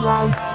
Love.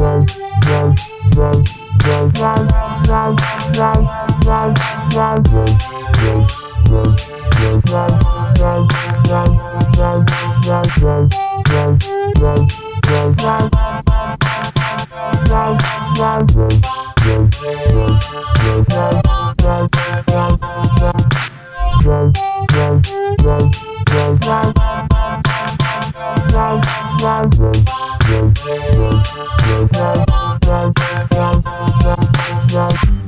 Wow. Love.